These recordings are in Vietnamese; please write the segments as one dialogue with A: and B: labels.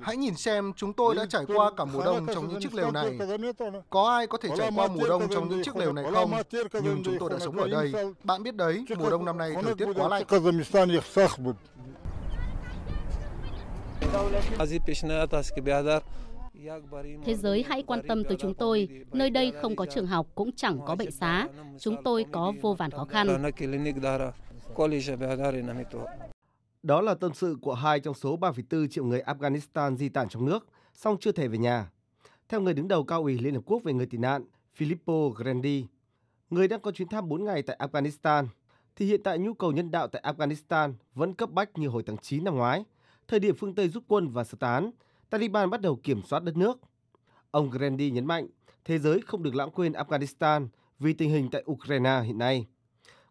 A: Hãy nhìn xem chúng tôi đã trải qua cả mùa đông trong những chiếc lều này. Có ai có thể trải qua mùa đông trong những chiếc lều này không? Nhưng chúng tôi đã sống ở đây. Bạn biết đấy, mùa đông năm nay thời tiết quá lạnh.
B: Thế giới hãy quan tâm tới chúng tôi. Nơi đây không có trường học, cũng chẳng có bệnh xá. Chúng tôi có vô vàn khó khăn.
C: Đó là tâm sự của hai trong số 3,4 triệu người Afghanistan di tản trong nước, song chưa thể về nhà. Theo người đứng đầu cao ủy Liên Hợp Quốc về người tị nạn, Filippo Grandi, người đang có chuyến thăm 4 ngày tại Afghanistan, thì hiện tại nhu cầu nhân đạo tại Afghanistan vẫn cấp bách như hồi tháng 9 năm ngoái, thời điểm phương Tây rút quân và sơ tán, Taliban bắt đầu kiểm soát đất nước. Ông Grandi nhấn mạnh, thế giới không được lãng quên Afghanistan vì tình hình tại Ukraine hiện nay.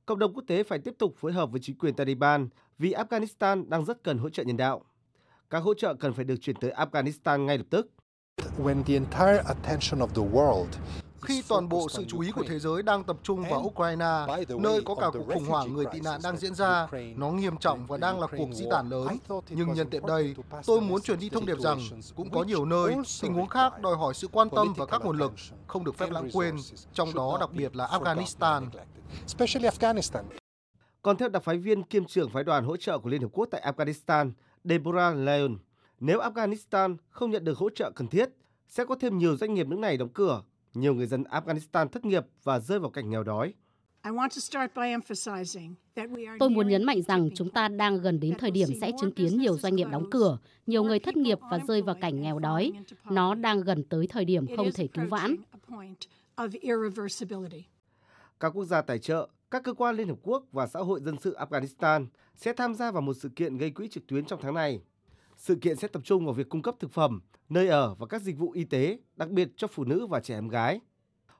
C: Cộng đồng quốc tế phải tiếp tục phối hợp với chính quyền Taliban vì Afghanistan đang rất cần hỗ trợ nhân đạo. Các hỗ trợ cần phải được chuyển tới Afghanistan ngay lập tức.
A: Khi toàn bộ sự chú ý của thế giới đang tập trung vào Ukraine, nơi có cả cuộc khủng hoảng người tị nạn đang diễn ra, nó nghiêm trọng và đang là cuộc di tản lớn. Nhưng nhân tiện đây, tôi muốn truyền đi thông điệp rằng cũng có nhiều nơi, tình huống khác đòi hỏi sự quan tâm và các nguồn lực, không được phép lãng quên, trong đó đặc biệt là Afghanistan.
C: Còn theo đặc phái viên kiêm trưởng phái đoàn hỗ trợ của Liên Hợp Quốc tại Afghanistan, Deborah Leon, nếu Afghanistan không nhận được hỗ trợ cần thiết, sẽ có thêm nhiều doanh nghiệp nước này đóng cửa, nhiều người dân Afghanistan thất nghiệp và rơi vào cảnh nghèo đói.
B: Tôi muốn nhấn mạnh rằng chúng ta đang gần đến thời điểm sẽ chứng kiến nhiều doanh nghiệp đóng cửa, nhiều người thất nghiệp và rơi vào cảnh nghèo đói. Nó đang gần tới thời điểm không thể cứu vãn.
C: Các quốc gia tài trợ, các cơ quan Liên Hợp Quốc và xã hội dân sự Afghanistan sẽ tham gia vào một sự kiện gây quỹ trực tuyến trong tháng này. Sự kiện sẽ tập trung vào việc cung cấp thực phẩm, nơi ở và các dịch vụ y tế, đặc biệt cho phụ nữ và trẻ em gái.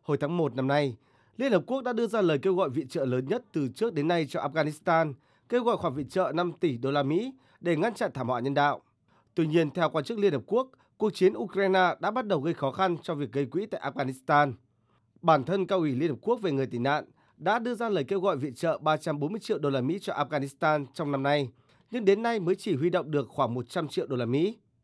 C: Hồi tháng 1 năm nay, Liên Hợp Quốc đã đưa ra lời kêu gọi viện trợ lớn nhất từ trước đến nay cho Afghanistan, kêu gọi khoản viện trợ 5 tỷ đô la Mỹ để ngăn chặn thảm họa nhân đạo. Tuy nhiên, theo quan chức Liên Hợp Quốc, cuộc chiến Ukraine đã bắt đầu gây khó khăn cho việc gây quỹ tại Afghanistan. Bản thân cao ủy Liên Hợp Quốc về người tị nạn đã đưa ra lời kêu gọi viện trợ 340 triệu đô la Mỹ cho Afghanistan trong năm nay, nhưng đến nay mới chỉ huy động được khoảng 100 triệu đô la Mỹ.